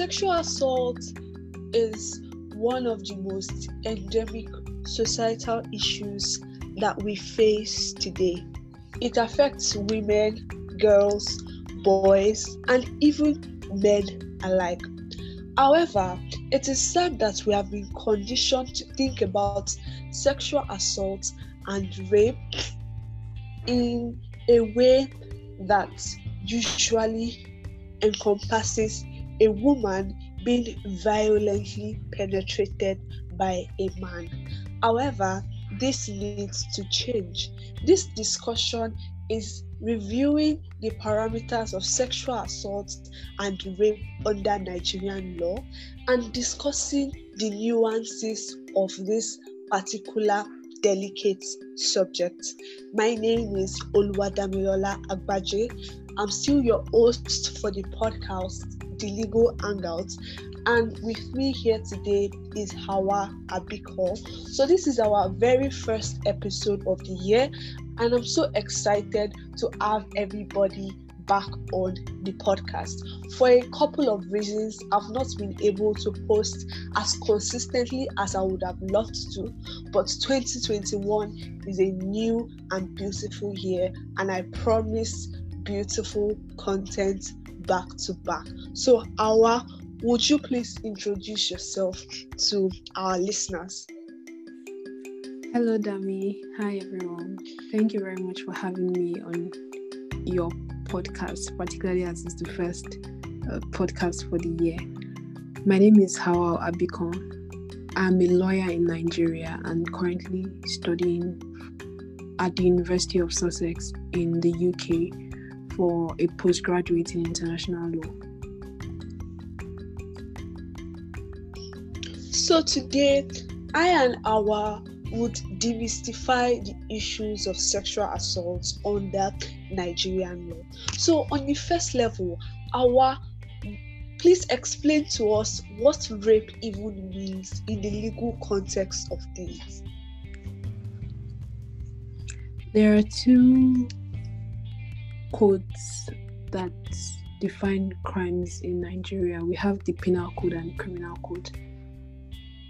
Sexual assault is one of the most endemic societal issues that we face today. It affects women, girls, boys, and even men alike. However, it is sad that we have been conditioned to think about sexual assault and rape in a way that usually encompasses a woman being violently penetrated by a man. However, this needs to change. This discussion is reviewing the parameters of sexual assault and rape under Nigerian law and discussing the nuances of this particular delicate subject. My name is Oluwadamilola Agbaje. I'm still your host for the podcast, The Legal Hangout. And with me here today is Hauwa Abikan. So, this is our very first episode of the year, and I'm so excited to have everybody back on the podcast. For a couple of reasons, I've not been able to post as consistently as I would have loved to, but 2021 is a new and beautiful year, and I promise beautiful content back to back. So, Hauwa would you please introduce yourself to our listeners? Hello, Dami. Hi, everyone. Thank you very much for having me on your podcast, particularly as it's the first uh, podcast for the year. My name is Hauwa Abikan. I'm a lawyer in Nigeria and currently studying at the University of Sussex in the UK for a postgraduate in international law. So today, I and Hauwa would demystify the issues of sexual assault under Nigerian law. So, on the first level, Hauwa, please explain to us what rape even means in the legal context of things. There are two codes that define crimes in Nigeria. We have the Penal Code and Criminal Code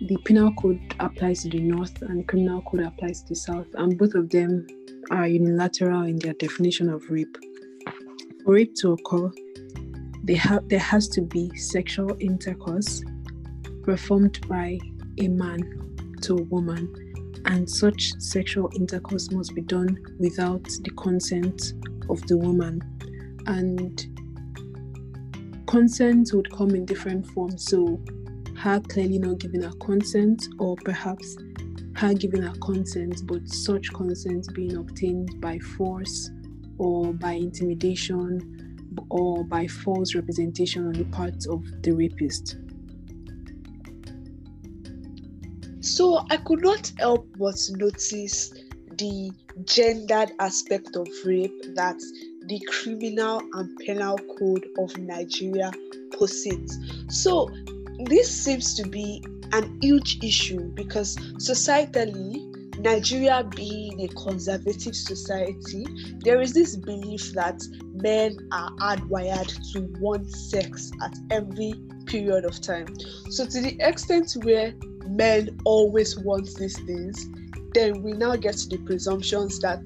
the penal code applies to the north and the criminal code applies to the south, and both of them are unilateral in their definition of rape. For rape to occur, ha- there has to be sexual intercourse performed by a man to a woman, and such sexual intercourse must be done without the consent of the woman. And consent would come in different forms. So her clearly not giving her consent, or perhaps her giving her consent, but such consent being obtained by force or by intimidation or by false representation on the part of the rapist. So I could not help but notice the gendered aspect of rape that the criminal and penal code of Nigeria posits. So this seems to be an huge issue because societally, Nigeria being a conservative society, there is this belief that men are hardwired to want sex at every period of time. So, to the extent where men always want these things, then we now get to the presumptions that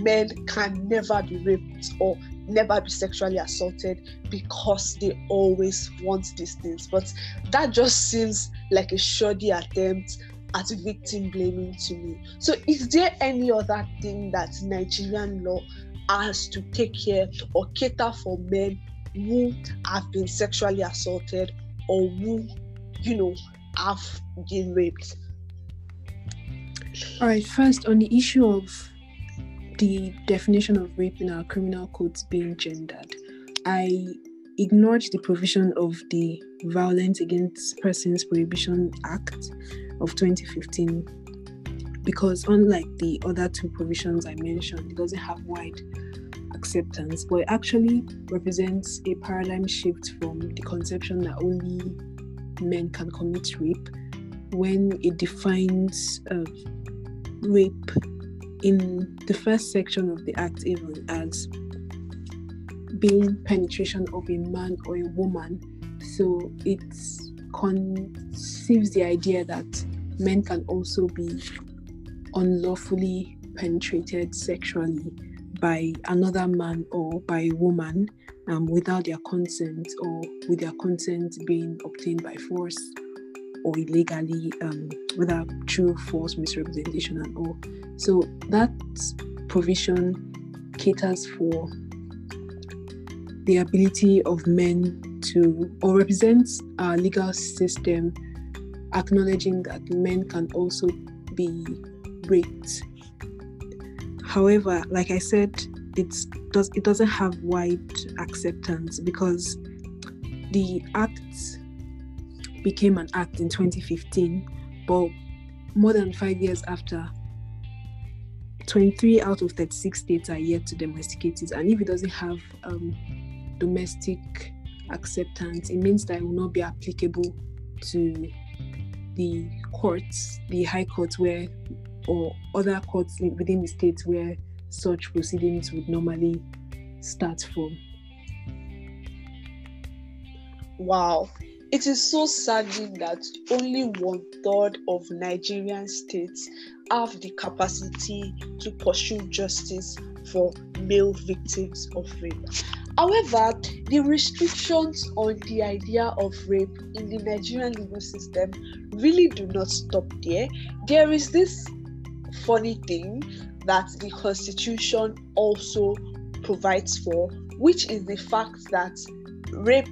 men can never be raped or never be sexually assaulted because they always want these things. But that just seems like a shoddy attempt at victim blaming to me. So, is there any other thing that Nigerian law has to take care or cater for men who have been sexually assaulted or who, you know, have been raped? All right, first on the issue of the definition of rape in our criminal codes being gendered. I ignored the provision of the Violence Against Persons Prohibition Act of 2015 because, unlike the other two provisions I mentioned, it doesn't have wide acceptance, but it actually represents a paradigm shift from the conception that only men can commit rape when it defines uh, rape in the first section of the act even as being penetration of a man or a woman. So it conceives the idea that men can also be unlawfully penetrated sexually by another man or by a woman um, without their consent or with their consent being obtained by force or illegally, um, whether through false misrepresentation and all. So that provision caters for the ability of men to, or represents our legal system acknowledging that men can also be raped. However, like I said, it's does it doesn't have wide acceptance because the act became an act in 2015, but more than five years after, 23 out of 36 states are yet to domesticate it. And if it doesn't have um, domestic acceptance, it means that it will not be applicable to the courts, the high courts where, or other courts within the states where such proceedings would normally start from. Wow. It is so saddening that only one third of Nigerian states have the capacity to pursue justice for male victims of rape. However, the restrictions on the idea of rape in the Nigerian legal system really do not stop there. There is this funny thing that the Constitution also provides for, which is the fact that rape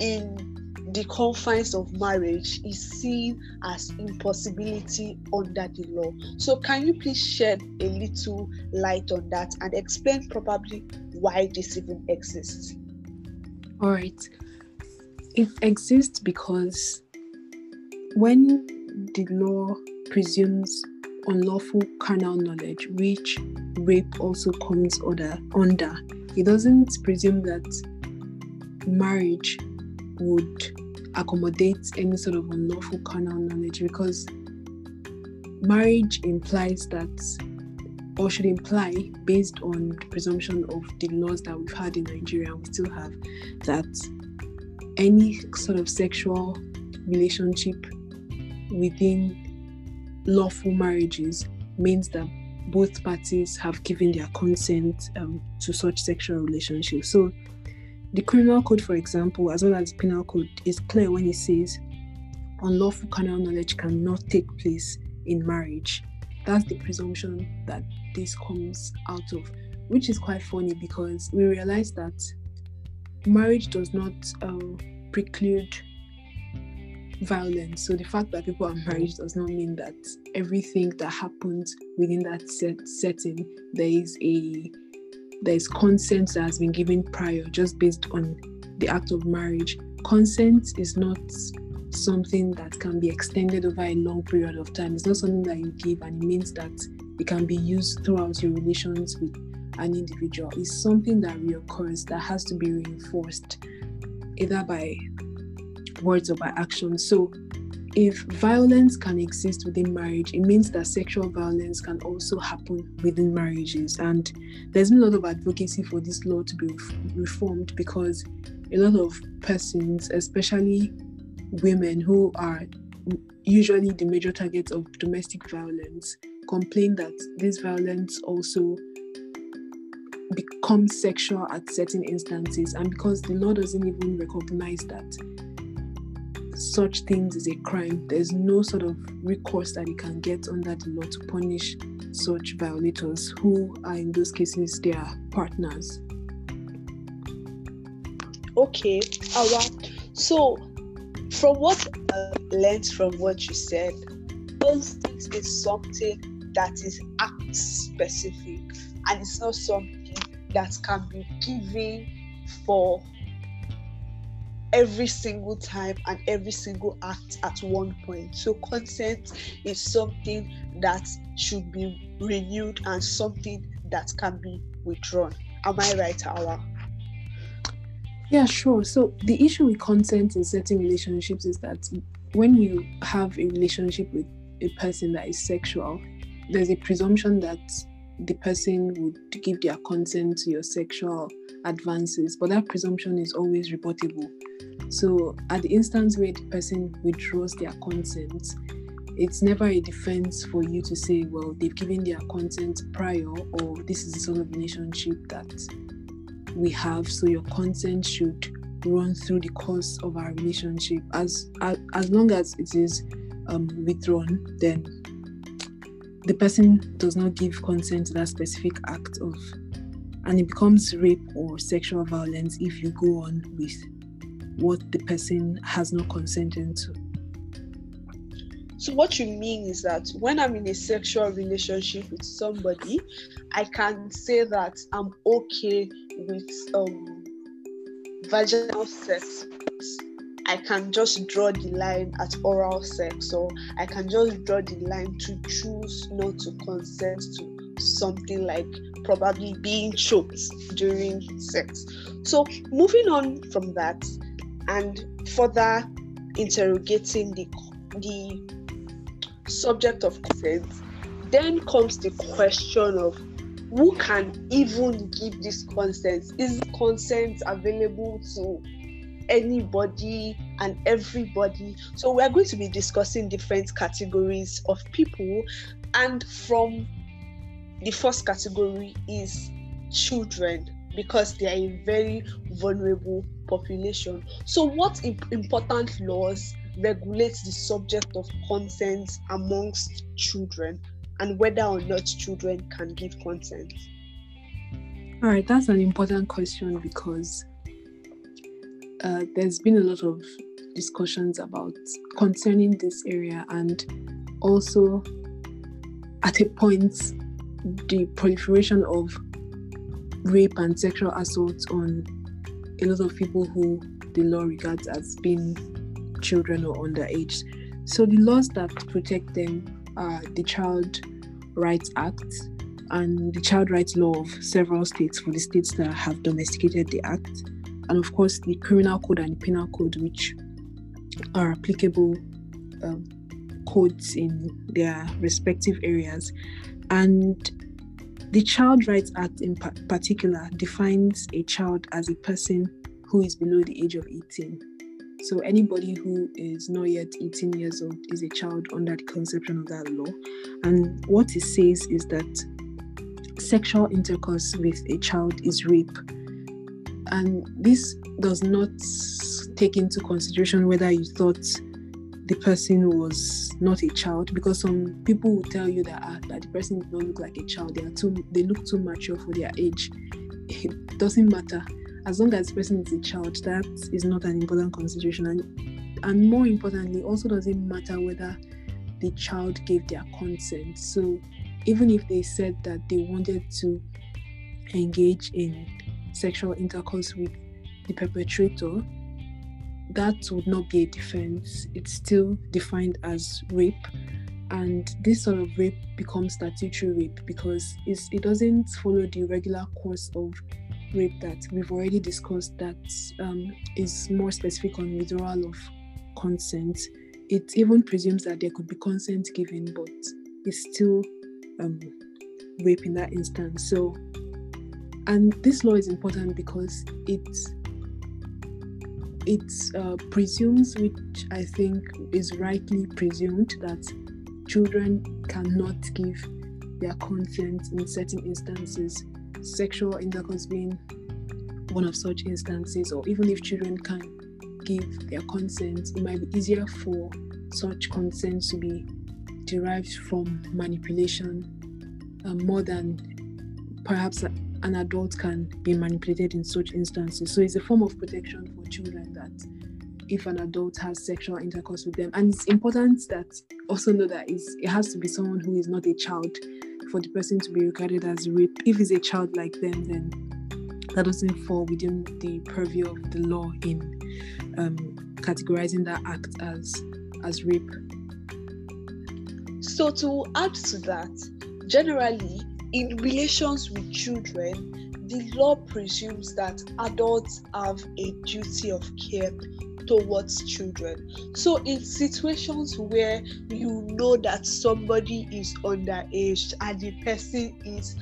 in the confines of marriage is seen as impossibility under the law. So, can you please shed a little light on that and explain probably why this even exists? All right. It exists because when the law presumes unlawful carnal knowledge, which rape also comes under, under, it doesn't presume that marriage would accommodate any sort of unlawful carnal knowledge because marriage implies that or should imply based on the presumption of the laws that we've had in Nigeria we still have that any sort of sexual relationship within lawful marriages means that both parties have given their consent um, to such sexual relationships. So the criminal code, for example, as well as the penal code, is clear when it says unlawful carnal knowledge cannot take place in marriage. That's the presumption that this comes out of, which is quite funny because we realize that marriage does not uh, preclude violence. So the fact that people are married does not mean that everything that happens within that set setting there is a there is consent that has been given prior just based on the act of marriage. Consent is not something that can be extended over a long period of time. It's not something that you give and it means that it can be used throughout your relations with an individual. It's something that reoccurs that has to be reinforced either by words or by action. So if violence can exist within marriage, it means that sexual violence can also happen within marriages. And there's been a lot of advocacy for this law to be reformed because a lot of persons, especially women who are usually the major targets of domestic violence, complain that this violence also becomes sexual at certain instances. And because the law doesn't even recognize that such things is a crime, there's no sort of recourse that you can get under the law to punish such violators who are in those cases their partners. Okay, Hauwa. So, from what I learned from what you said, consent is something that is act specific and it's not something that can be given for every single time and every single act at one point. So, consent is something that should be renewed and something that can be withdrawn. Am I right, Hauwa? Yeah, sure. So, the issue with consent in certain relationships is that when you have a relationship with a person that is sexual, there's a presumption that the person would give their consent to your sexual advances, but that presumption is always rebuttable. So, at the instance where the person withdraws their consent, it's never a defense for you to say, well, they've given their consent prior, or this is the sort of relationship that we have, so your consent should run through the course of our relationship. As as, as long as it is um, withdrawn, then the person does not give consent to that specific act of, and it becomes rape or sexual violence if you go on with what the person has not consented to. So what you mean is that when I'm in a sexual relationship with somebody, I can say that I'm okay with um, vaginal sex. I can just draw the line at oral sex, or I can just draw the line to choose not to consent to something like probably being choked during sex. So, moving on from that and further interrogating the the subject of consent, then comes the question of who can even give this consent? Is consent available to anybody and everybody? So, we are going to be discussing different categories of people, and from the first category is children because they are a very vulnerable population. So, what important laws regulate the subject of consent amongst children and whether or not children can give consent? All right, that's an important question because uh, there's been a lot of discussions about concerning this area and also at a point the proliferation of rape and sexual assault on a lot of people who the law regards as being children or underage. So the laws that protect them are the Child Rights Act and the Child Rights Law of several states for the states that have domesticated the act, and of course the Criminal Code and the Penal Code, which are applicable um, codes in their respective areas. And the Child Rights Act, in particular, defines a child as a person who is below the age of 18. So anybody who is not yet 18 years old is a child under the conception of that law. And what it says is that sexual intercourse with a child is rape. And this does not take into consideration whether you thought the person was not a child because some people will tell you that, ah, that the person does not look like a child they are too they look too mature for their age it doesn't matter as long as the person is a child, that is not an important consideration. And, and more importantly, also doesn't matter whether the child gave their consent. So even if they said that they wanted to engage in sexual intercourse with the perpetrator, that would not be a defense. It's still defined as rape. And this sort of rape becomes statutory rape because it doesn't follow the regular course of rape that we've already discussed that um, is more specific on withdrawal of consent. It even presumes that there could be consent given, but it's still um, rape in that instance. So, and this law is important because it it uh, presumes, which I think is rightly presumed, that children cannot give their consent in certain instances. Sexual intercourse being one of such instances, or even if children can give their consent, it might be easier for such consent to be derived from manipulation uh, more than perhaps an adult can be manipulated in such instances. So it's a form of protection for children that if an adult has sexual intercourse with them, and it's important that also know that it has to be someone who is not a child for the person to be regarded as rape. If it's a child like them, then that doesn't fall within the purview of the law in um, categorizing that act as as rape. So to add to that, generally in relations with children, the law presumes that adults have a duty of care towards children. So, in situations where you know that somebody is underage and the person is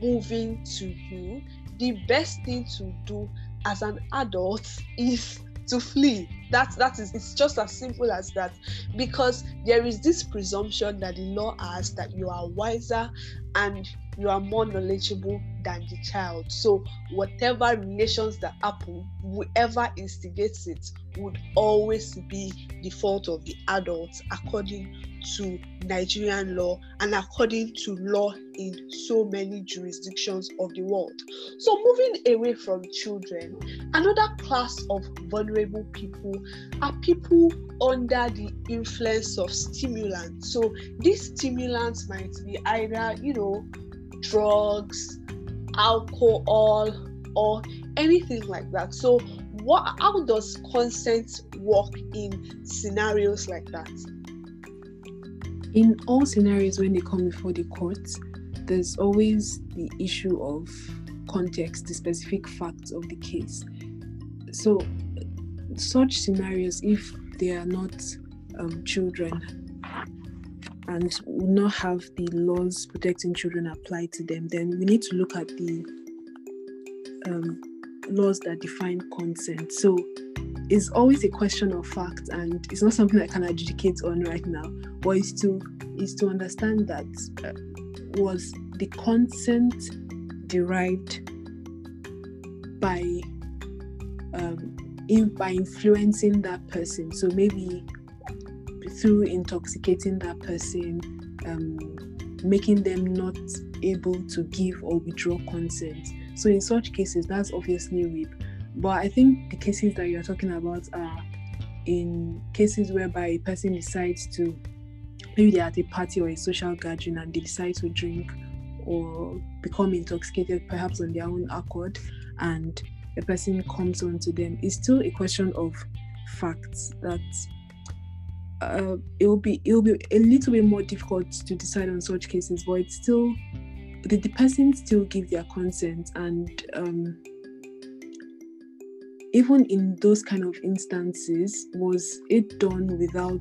moving to you, the best thing to do as an adult is to flee. That that is it's just as simple as that. Because there is this presumption that the law has that you are wiser and you are more knowledgeable than the child so whatever relations that happen whoever instigates it would always be the fault of the adults according to Nigerian law and according to law in so many jurisdictions of the world. So, moving away from children, another class of vulnerable people are people under the influence of stimulants. So, these stimulants might be either, you know, drugs, alcohol, or anything like that. So, what how does consent work in scenarios like that? in all scenarios when they come before the courts, there's always the issue of context, the specific facts of the case. So, such scenarios, if they are not um, children and not have the laws protecting children applied to them, then we need to look at the um, laws that define consent. So, it's always a question of fact and it's not something I can adjudicate on right now, but it's to is to understand that uh, was the consent derived by um, in, by influencing that person. So maybe through intoxicating that person, um, making them not able to give or withdraw consent. So in such cases, that's obviously rape. But I think the cases that you're talking about are in cases whereby a person decides to maybe they're at a party or a social gathering and they decide to drink or become intoxicated perhaps on their own accord and a person comes on to them it's still a question of facts that uh, it will be it will be a little bit more difficult to decide on such cases but it's still the, the person still give their consent and um, even in those kind of instances, was it done without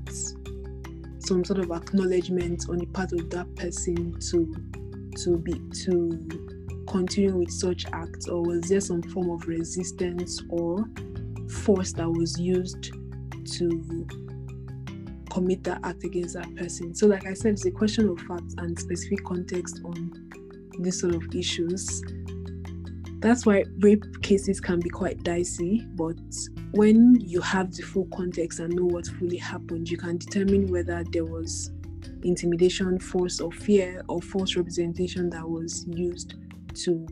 some sort of acknowledgement on the part of that person to to be to continue with such acts, or was there some form of resistance or force that was used to commit that act against that person? So, like I said, it's a question of facts and specific context on this sort of issues that's why rape cases can be quite dicey but when you have the full context and know what fully happened you can determine whether there was intimidation force or fear or false representation that was used to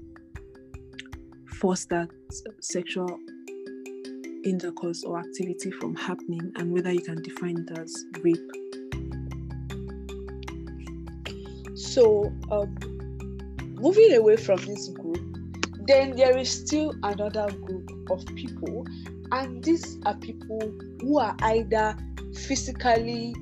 force that sexual intercourse or activity from happening and whether you can define it as rape so um, moving away from this group then there is still another group of people, and these are people who are either physically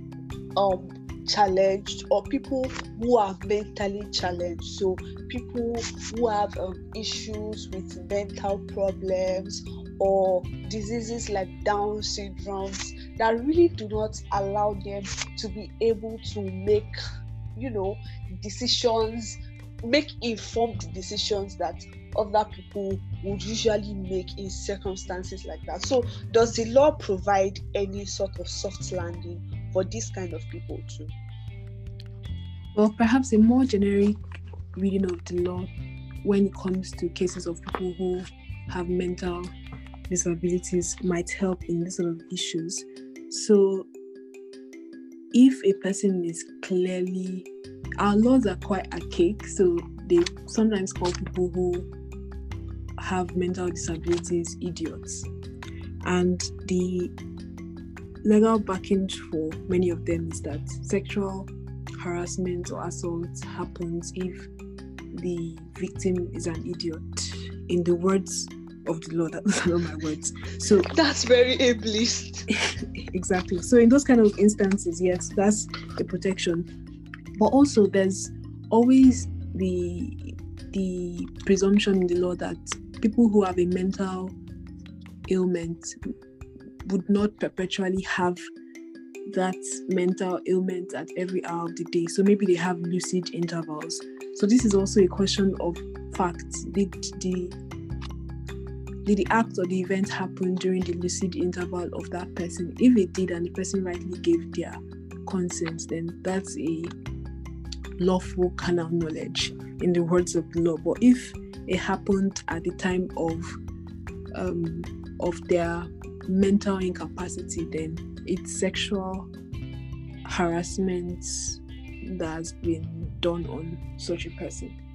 um, challenged or people who are mentally challenged. So, people who have um, issues with mental problems or diseases like Down syndromes that really do not allow them to be able to make, you know, decisions, make informed decisions that other people would usually make in circumstances like that. So, does the law provide any sort of soft landing for this kind of people too? Well, perhaps a more generic reading of the law when it comes to cases of people who have mental disabilities might help in these sort of issues. So, if a person is clearly, our laws are quite archaic, so they sometimes call people who have mental disabilities idiots. And the legal backing for many of them is that sexual harassment or assault happens if the victim is an idiot. In the words of the law, those are not my words. So that's very ableist. exactly. So in those kind of instances, yes, that's a protection. But also there's always the the presumption in the law that people who have a mental ailment would not perpetually have that mental ailment at every hour of the day. So maybe they have lucid intervals. So this is also a question of fact. Did the did the act or the event happen during the lucid interval of that person? If it did and the person rightly gave their consent, then that's a lawful carnal knowledge in the words of the law. But if it happened at the time of um, of their mental incapacity, then it's sexual harassment that has been done on such a person.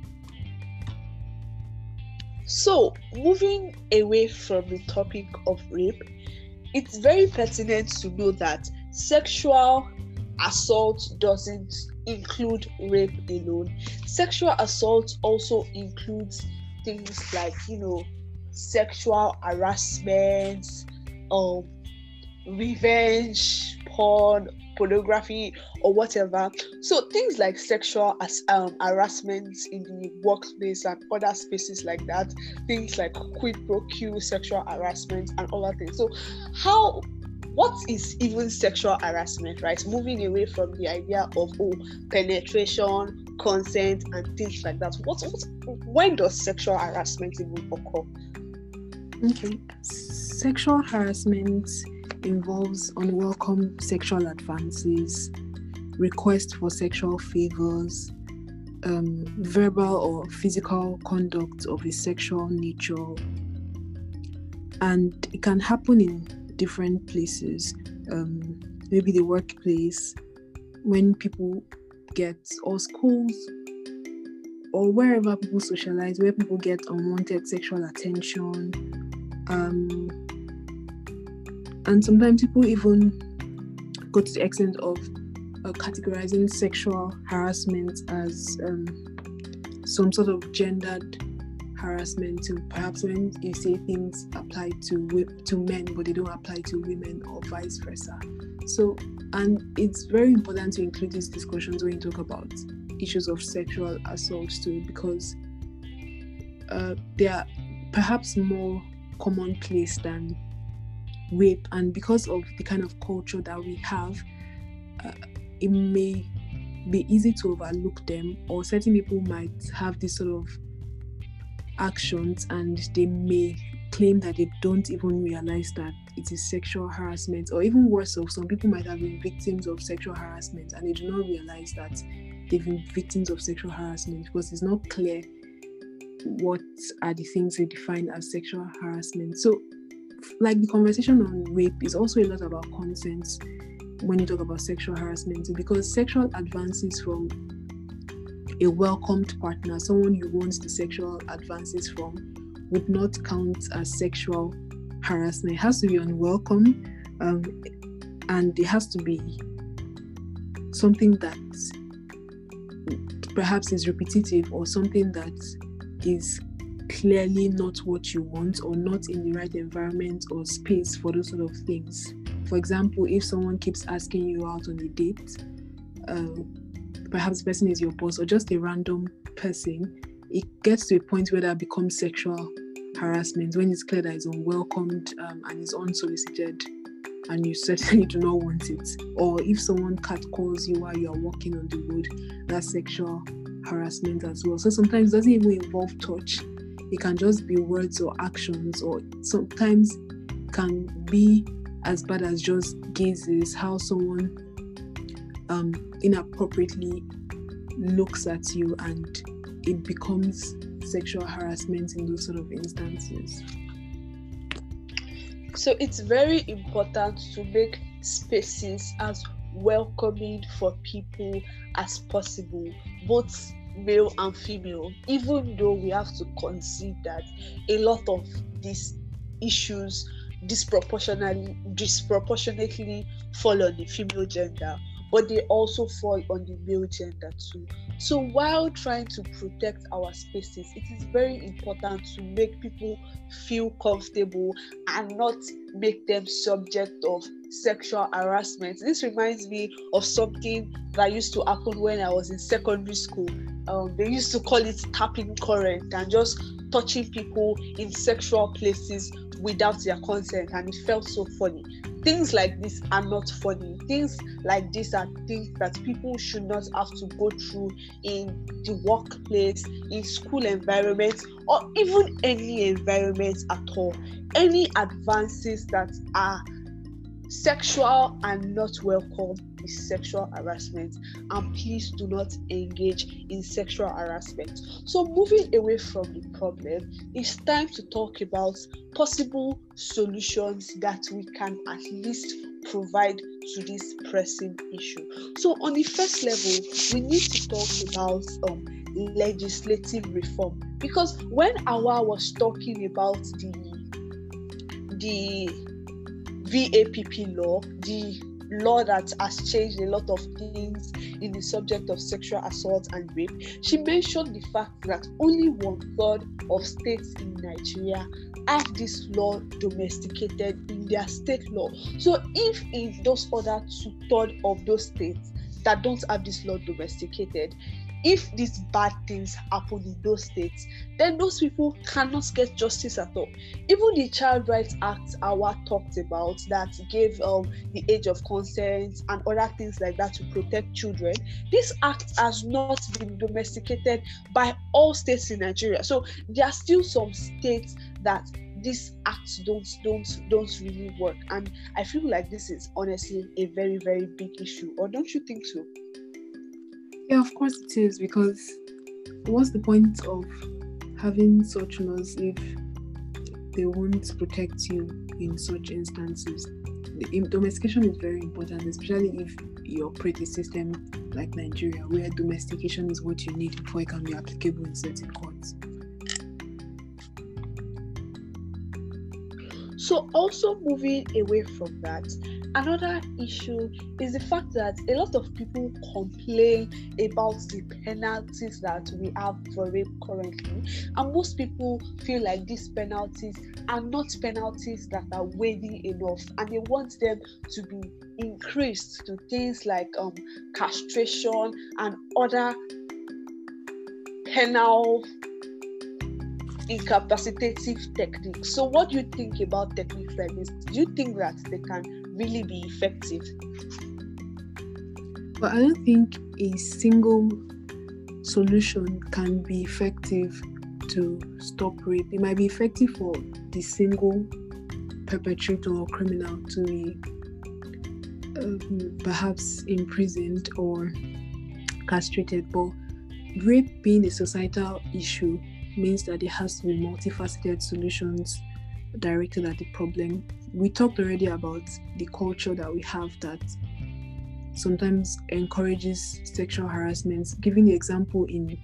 So, moving away from the topic of rape, it's very pertinent to know that sexual assault doesn't include rape alone. Sexual assault also includes things like, you know, sexual harassment, um, revenge porn, pornography, or whatever. So things like sexual as, um, harassment in the workplace and other spaces like that, things like quid pro quo sexual harassment and other things. So how what is even sexual harassment, right? Moving away from the idea of oh penetration, consent, and things like that. What, what when does sexual harassment even occur? Okay, sexual harassment involves unwelcome sexual advances, requests for sexual favors, um, verbal or physical conduct of a sexual nature, and it can happen in different places. Um, maybe the workplace, when people get, or schools, or wherever people socialize, where people get unwanted sexual attention. Um, and sometimes people even go to the extent of uh, categorizing sexual harassment as um, some sort of gendered harassment to perhaps when you say things apply to to men but they don't apply to women or vice versa. So and it's very important to include these discussions when you talk about issues of sexual assault too because uh, they are perhaps more commonplace than rape and because of the kind of culture that we have uh, it may be easy to overlook them or certain people might have this sort of actions and they may claim that they don't even realize that it is sexual harassment or even worse of some people might have been victims of sexual harassment and they do not realize that they've been victims of sexual harassment because it's not clear what are the things we define as sexual harassment. So like the conversation on rape is also a lot about consent when you talk about sexual harassment because sexual advances from a welcomed partner, someone you want the sexual advances from, would not count as sexual harassment. It has to be unwelcome, um, and it has to be something that perhaps is repetitive or something that is clearly not what you want or not in the right environment or space for those sort of things. For example, if someone keeps asking you out on a date, uh, perhaps the person is your boss or just a random person, it gets to a point where that becomes sexual harassment when it's clear that it's unwelcomed um, and is unsolicited and you certainly do not want it. Or if someone catcalls you while you are walking on the road, that's sexual harassment as well. So sometimes it doesn't even involve touch. It can just be words or actions, or sometimes can be as bad as just gazes, how someone um, inappropriately looks at you and it becomes sexual harassment in those sort of instances. So it's very important to make spaces as welcoming for people as possible, both male and female, even though we have to concede that a lot of these issues disproportionately disproportionately fall on the female gender but they also fall on the male gender too. So while trying to protect our spaces, it is very important to make people feel comfortable and not make them subject of sexual harassment. This reminds me of something that used to happen when I was in secondary school. Um, they used to call it tapping current and just touching people in sexual places without their consent and it felt so funny. Things like this are not funny. Things like this are things that people should not have to go through in the workplace in school environment or even any environment at all. Any advances that are sexual and not welcome sexual harassment and please do not engage in sexual harassment. So moving away from the problem it's time to talk about possible solutions that we can at least provide to this pressing issue. So on the first level we need to talk about um, legislative reform. Because when Hauwa was talking about the the VAPP law, the law that has changed a lot of things in the subject of sexual assault and rape, she mentioned the fact that only one third of states in Nigeria have this law domesticated in their state law. So, if in those other two thirds of those states that don't have this law domesticated, if these bad things happen in those states, then those people cannot get justice at all. Even the Child Rights Act Hauwa talked about that gave um, the age of consent and other things like that to protect children, this act has not been domesticated by all states in Nigeria. So there are still some states that these acts don't don't don't really work and i feel like this is honestly a very very big issue or don't you think so yeah, of course it is because what's the point of having such laws if they won't protect you in such instances? The domestication is very important, especially if you operate a system like Nigeria, where domestication is what you need before it can be applicable in certain courts. So, also moving away from that, another issue is the fact that a lot of people complain about the penalties that we have for rape currently, and most people feel like these penalties are not penalties that are weighty enough, and they want them to be increased to things like um, castration and other penal incapacitative techniques. So, what do you think about techniques like this? Do you think that they can really be effective? But I don't think a single solution can be effective to stop rape. It might be effective for the single perpetrator or criminal to be um, perhaps imprisoned or castrated, but rape being a societal issue means that there has to be multifaceted solutions directed at the problem. We talked already about the culture that we have that sometimes encourages sexual harassment. Giving the example in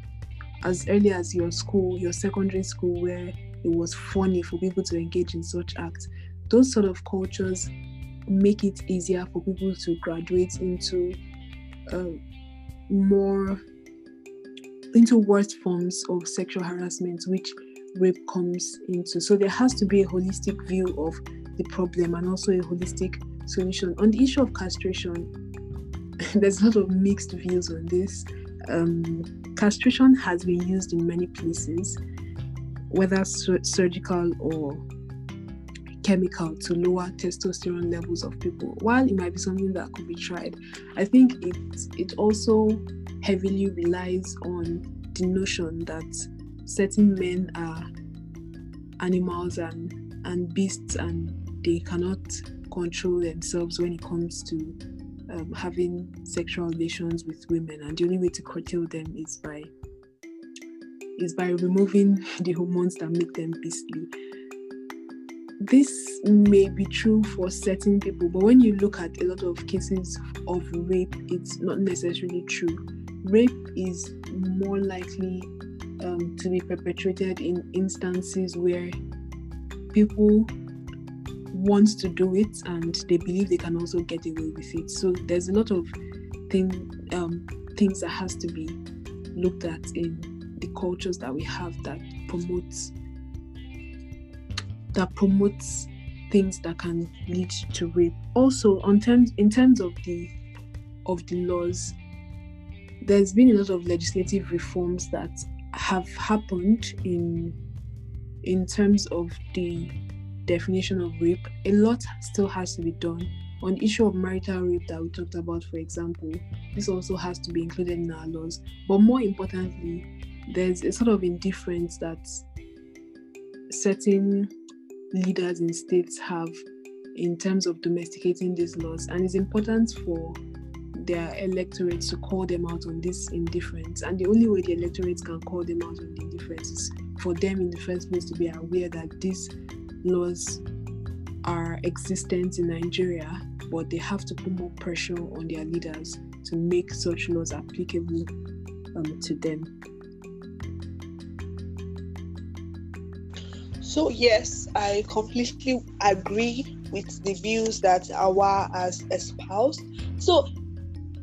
as early as your school, your secondary school, where it was funny for people to engage in such acts, those sort of cultures make it easier for people to graduate into uh, more into worse forms of sexual harassment, which rape comes into. So there has to be a holistic view of the problem and also a holistic solution. On the issue of castration, there's a lot of mixed views on this. Um, castration has been used in many places, whether sur- surgical or chemical to lower testosterone levels of people. While it might be something that could be tried, I think it it also heavily relies on the notion that certain men are animals and and beasts and they cannot control themselves when it comes to um, having sexual relations with women. And the only way to curtail them is by is by removing the hormones that make them beastly. This may be true for certain people but when you look at a lot of cases of rape it's not necessarily true rape is more likely um, to be perpetrated in instances where people want to do it and they believe they can also get away with it. So there's a lot of thing, um, things that has to be looked at in the cultures that we have that promotes that promotes things that can lead to rape. Also, on terms in terms of the of the laws, there's been a lot of legislative reforms that have happened in in terms of the definition of rape, a lot still has to be done. On the issue of marital rape that we talked about, for example, this also has to be included in our laws. But more importantly, there's a sort of indifference that certain leaders in states have in terms of domesticating these laws, and it's important for their electorates to call them out on this indifference. And the only way the electorates can call them out on the indifference is for them in the first place to be aware that these laws are existent in Nigeria, but they have to put more pressure on their leaders to make such laws applicable um, to them. So, yes, I completely agree with the views that Hauwa has espoused. So,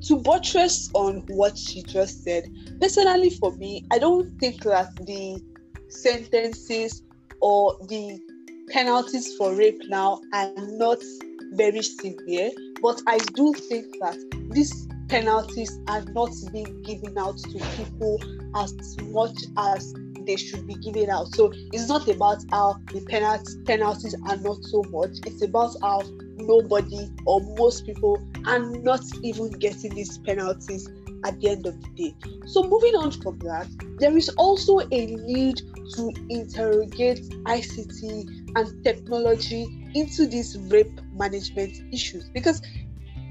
to buttress on what she just said, personally for me, I don't think that the sentences or the penalties for rape now are not very severe, but I do think that these penalties are not being given out to people as much as they should be given out. So it's not about how the penalties penalties are not so much. It's about how nobody or most people are not even getting these penalties at the end of the day. So moving on from that, there is also a need to interrogate ICT and technology into these rape management issues because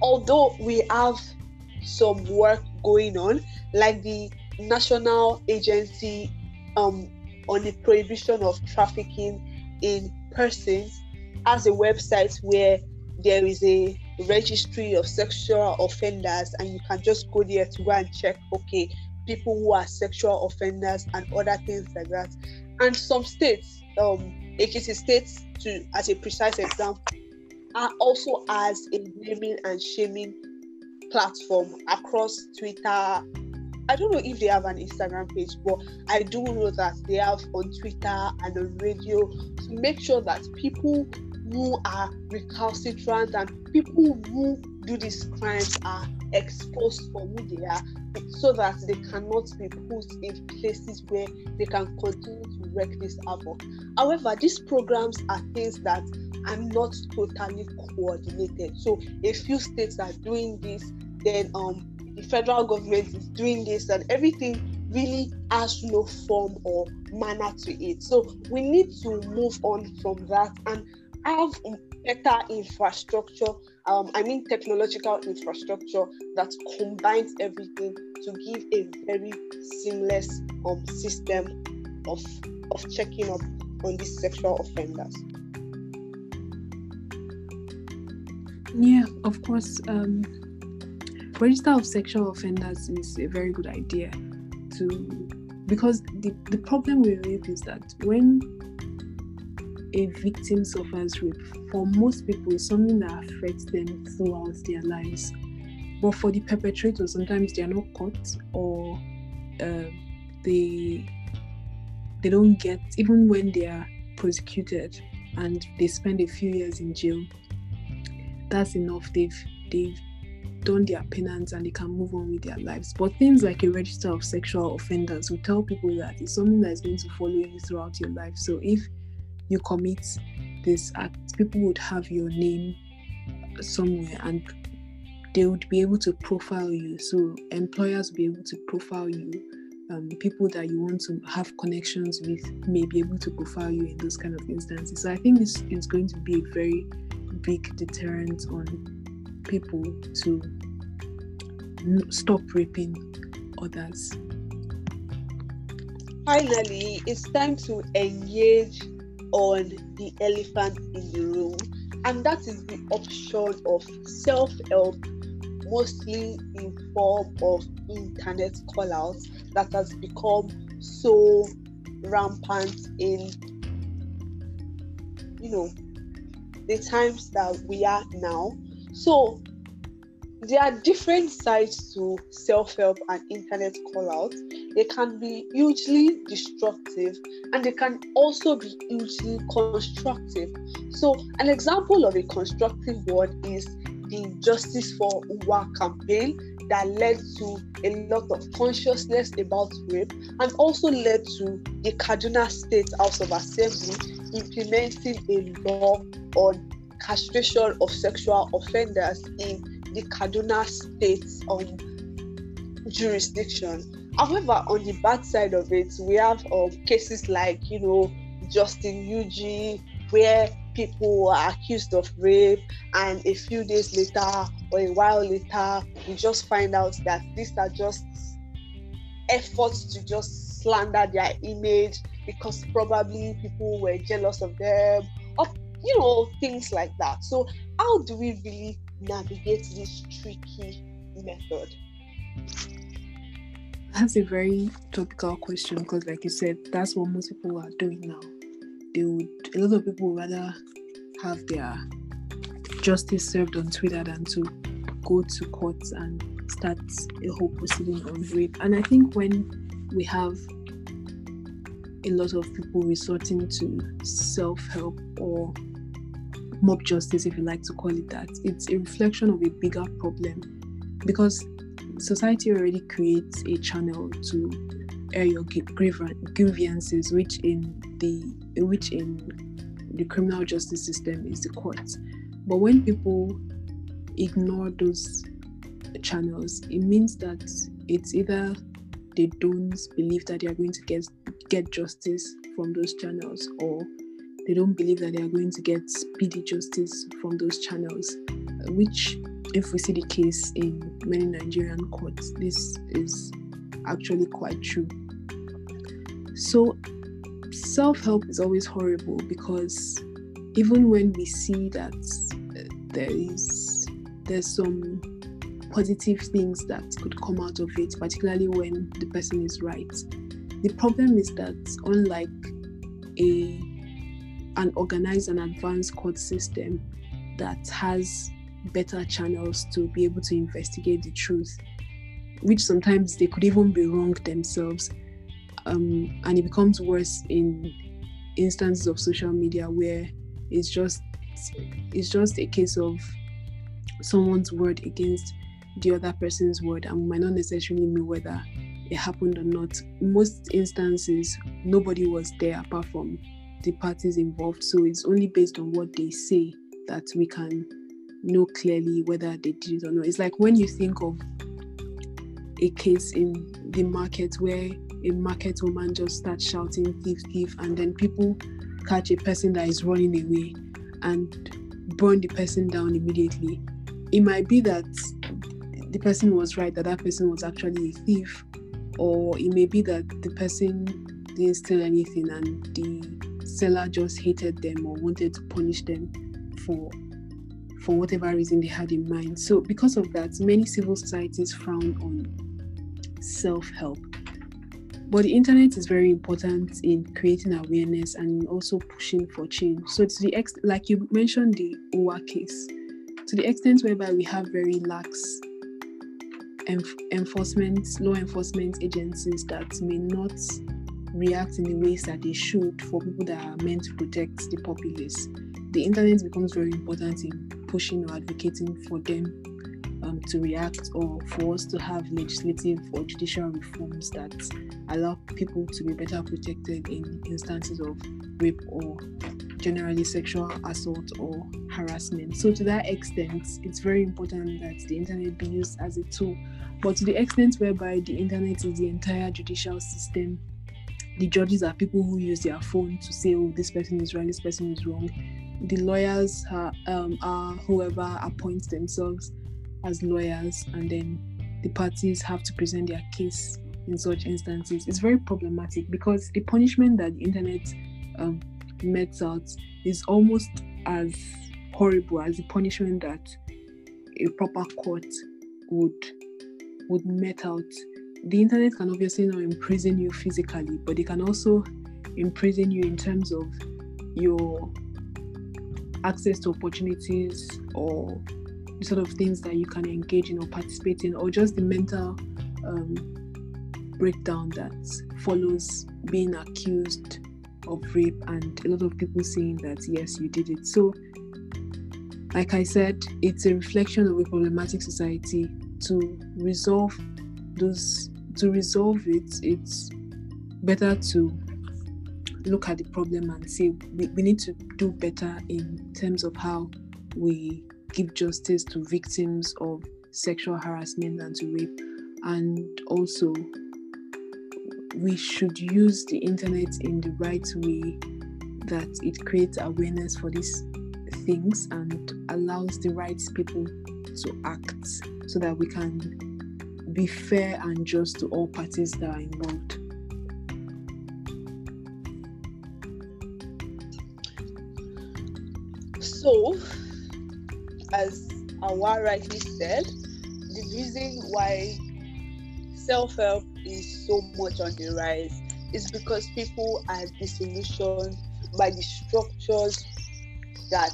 although we have some work going on, like the National Agency um, on the prohibition of trafficking in persons as a website where there is a registry of sexual offenders and you can just go there to go and check okay people who are sexual offenders and other things like that. And some states um states to as a precise example are also as a naming and shaming platform across Twitter I don't know if they have an Instagram page, but I do know that they have on Twitter and on radio to make sure that people who are recalcitrant and people who do these crimes are exposed for who they are so that they cannot be put in places where they can continue to wreak this havoc. However, these programs are things that are not totally coordinated. So a few states are doing this, then um the federal government is doing this and everything really has no form or manner to it. So we need to move on from that and have better infrastructure. Um, I mean technological infrastructure that combines everything to give a very seamless um, system of of checking up on these sexual offenders. Yeah, of course. Um, register of sexual offenders is a very good idea to because the, the problem with rape is that when a victim suffers rape for most people it's something that affects them throughout their lives. But for the perpetrator sometimes they are not caught or uh, they they don't get even when they are prosecuted and they spend a few years in jail that's enough. They've they've done their penance and they can move on with their lives. But things like a register of sexual offenders will tell people that it's something that is going to follow you throughout your life. So if you commit this act, people would have your name somewhere and they would be able to profile you. So employers be able to profile you. Um, people that you want to have connections with may be able to profile you in those kind of instances. So I think this is going to be a very big deterrent on people to stop raping others. Finally, it's time to engage on the elephant in the room, and that is the option of self help, mostly in form of internet callouts that has become so rampant in you know the times that we are now so there are different sides to self-help and internet call-outs. They can be hugely destructive and they can also be hugely constructive. So an example of a constructive one is the Justice for Uwa campaign that led to a lot of consciousness about rape and also led to the Kaduna State House of Assembly implementing a law on castration of sexual offenders in the Kaduna state's um, jurisdiction. However, on the bad side of it, we have um, cases like, you know, Justin UG, where people are accused of rape, and a few days later or a while later, we just find out that these are just efforts to just slander their image because probably people were jealous of them, or you know, things like that. So, how do we really navigate this tricky method? That's a very topical question because, like you said, that's what most people are doing now. They would, a lot of people rather have their justice served on Twitter than to go to court and start a whole proceeding on rape. And I think when we have a lot of people resorting to self help or mob justice, if you like to call it that, it's a reflection of a bigger problem because society already creates a channel to air your grievances, which in the which in the criminal justice system is the courts. But when people ignore those channels, it means that it's either they don't believe that they are going to get get justice from those channels, or they don't believe that they are going to get speedy justice from those channels, which if we see the case in many Nigerian courts, this is actually quite true. So, self help is always horrible because even when we see that uh, there is there's some positive things that could come out of it, particularly when the person is right. The problem is that unlike a an organize an advanced court system that has better channels to be able to investigate the truth, which sometimes they could even be wrong themselves. Um, and it becomes worse in instances of social media where it's just it's just a case of someone's word against the other person's word and might not necessarily mean whether it happened or not. Most instances, nobody was there apart from the parties involved, so it's only based on what they say that we can know clearly whether they did it or not. It's like when you think of a case in the market where a market woman just starts shouting thief thief and then people catch a person that is running away and burn the person down immediately it might be that the person was right that that person was actually a thief or it may be that the person didn't steal anything and the seller just hated them or wanted to punish them for for whatever reason they had in mind. So, because of that, many civil societies frown on self help. But the internet is very important in creating awareness and also pushing for change. So, to the ex, like you mentioned, the Uwa case, to the extent whereby we have very lax enf- enforcement, law enforcement agencies that may not react in the ways that they should for people that are meant to protect the populace. The internet becomes very important in pushing or advocating for them um, to react or for us to have legislative or judicial reforms that allow people to be better protected in instances of rape or generally sexual assault or harassment. So, to that extent, it's very important that the internet be used as a tool. But to the extent whereby the internet is the entire judicial system, the judges are people who use their phone to say, oh, this person is right, this person is wrong the lawyers are, um, are whoever appoints themselves as lawyers, and then the parties have to present their case in such instances. It's very problematic because the punishment that the internet um, metes out is almost as horrible as the punishment that a proper court would would met out. The internet can obviously not imprison you physically, but it can also imprison you in terms of your access to opportunities or sort of things that you can engage in or participate in, or just the mental um, breakdown that follows being accused of rape and a lot of people saying that yes you did it. So like i said it's a reflection of a problematic society to resolve those to resolve it it's better to look at the problem and say we, we need to do better in terms of how we give justice to victims of sexual harassment and to rape. And also we should use the internet in the right way that it creates awareness for these things and allows the right people to act so that we can be fair and just to all parties that are involved. So, as Hauwa rightly said, the reason why self help is so much on the rise is because people are disillusioned by the structures that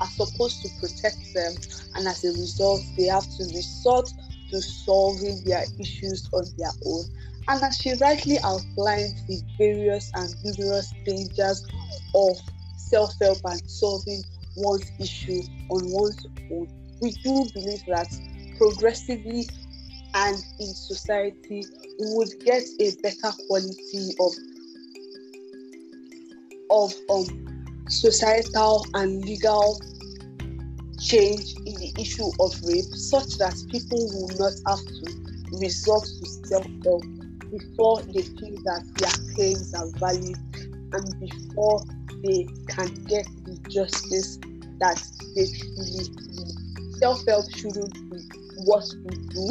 are supposed to protect them, and as a result, they have to resort to solving their issues on their own. And as she rightly outlined the various and numerous dangers of self help and solving one's issue on one's own, we do believe that progressively and in society we would get a better quality of of um, societal and legal change in the issue of rape such that people will not have to resort to self-help before they feel that their claims are valid and before they can get the justice that they truly need. Self-help shouldn't be what we do,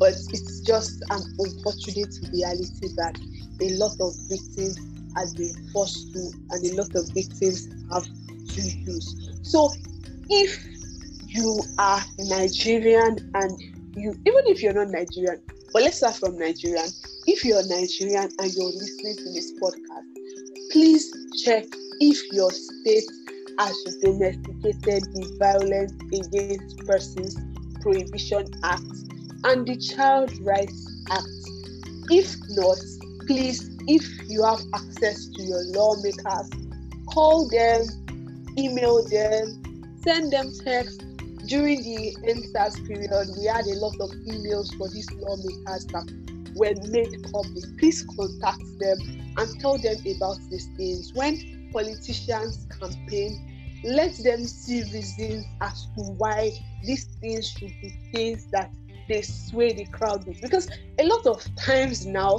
but it's just an unfortunate reality that a lot of victims are being forced to and a lot of victims have to use. So if you are Nigerian and you even if you're not Nigerian, but let's start from Nigerian. If you're Nigerian and you're listening to this podcast, please check if your state has domesticated the Violence Against Persons Prohibition Act and the Child Rights Act. If not, please, if you have access to your lawmakers, call them, email them, send them text. During the EndSARS period, we had a lot of emails for these lawmakers that were made public. Please contact them and tell them about these things. When politicians campaign, let them see reasons as to why these things should be things that they sway the crowd with. Because a lot of times now,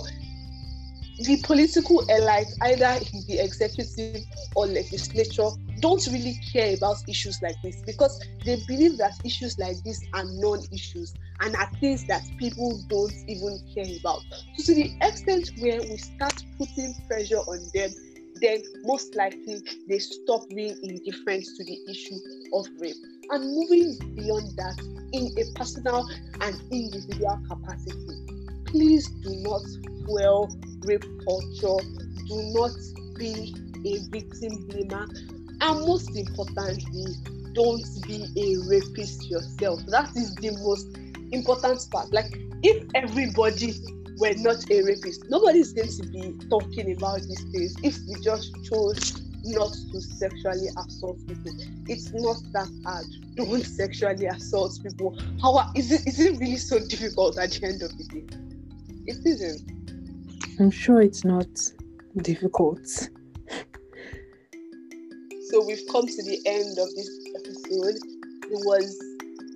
the political elite, either in the executive or legislature, don't really care about issues like this because they believe that issues like this are non issues and are things that people don't even care about. So, to the extent where we start putting pressure on them then most likely they stop being indifferent to the issue of rape. And moving beyond that, in a personal and individual capacity, please do not fuel rape culture, do not be a victim blamer, and most importantly, don't be a rapist yourself. That is the most important part. Like, if everybody we're not a rapist. Nobody's going to be talking about these things if we just chose not to sexually assault people. It's not that hard. Don't sexually assault people. How is it is it really so difficult at the end of the day? It isn't. I'm sure it's not difficult. So we've come to the end of this episode. It was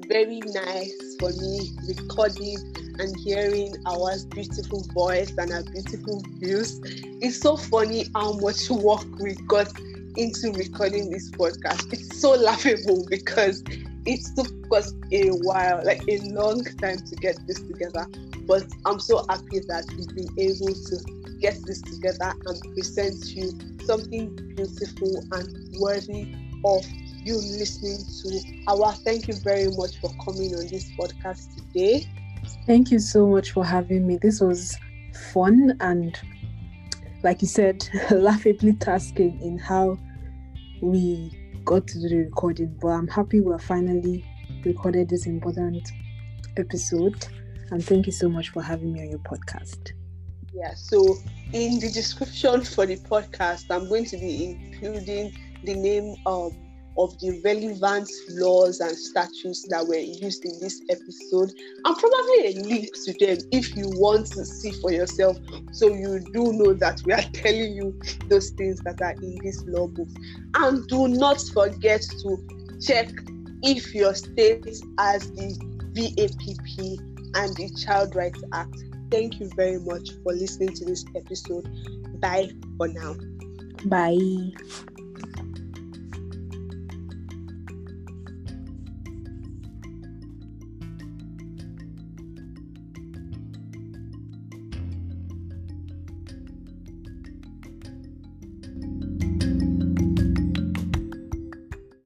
very nice for me recording and hearing our beautiful voice and our beautiful views. It's so funny how much work we got into recording this podcast. It's so laughable because it took us a while, like a long time to get this together. But I'm so happy that we've been able to get this together and present you something beautiful and worthy of you listening to our. Thank you very much for coming on this podcast today. Thank you so much for having me. This was fun and, like you said, laughably tasking in how we got to do the recording. But I'm happy we're finally recorded this important episode. And thank you so much for having me on your podcast. Yeah, so in the description for the podcast, I'm going to be including the name of of the relevant laws and statutes that were used in this episode and probably a link to them if you want to see for yourself so you do know that we are telling you those things that are in this law book and do not forget to check if your state has the VAPP and the Child Rights Act. Thank you very much for listening to this episode. Bye for now. Bye.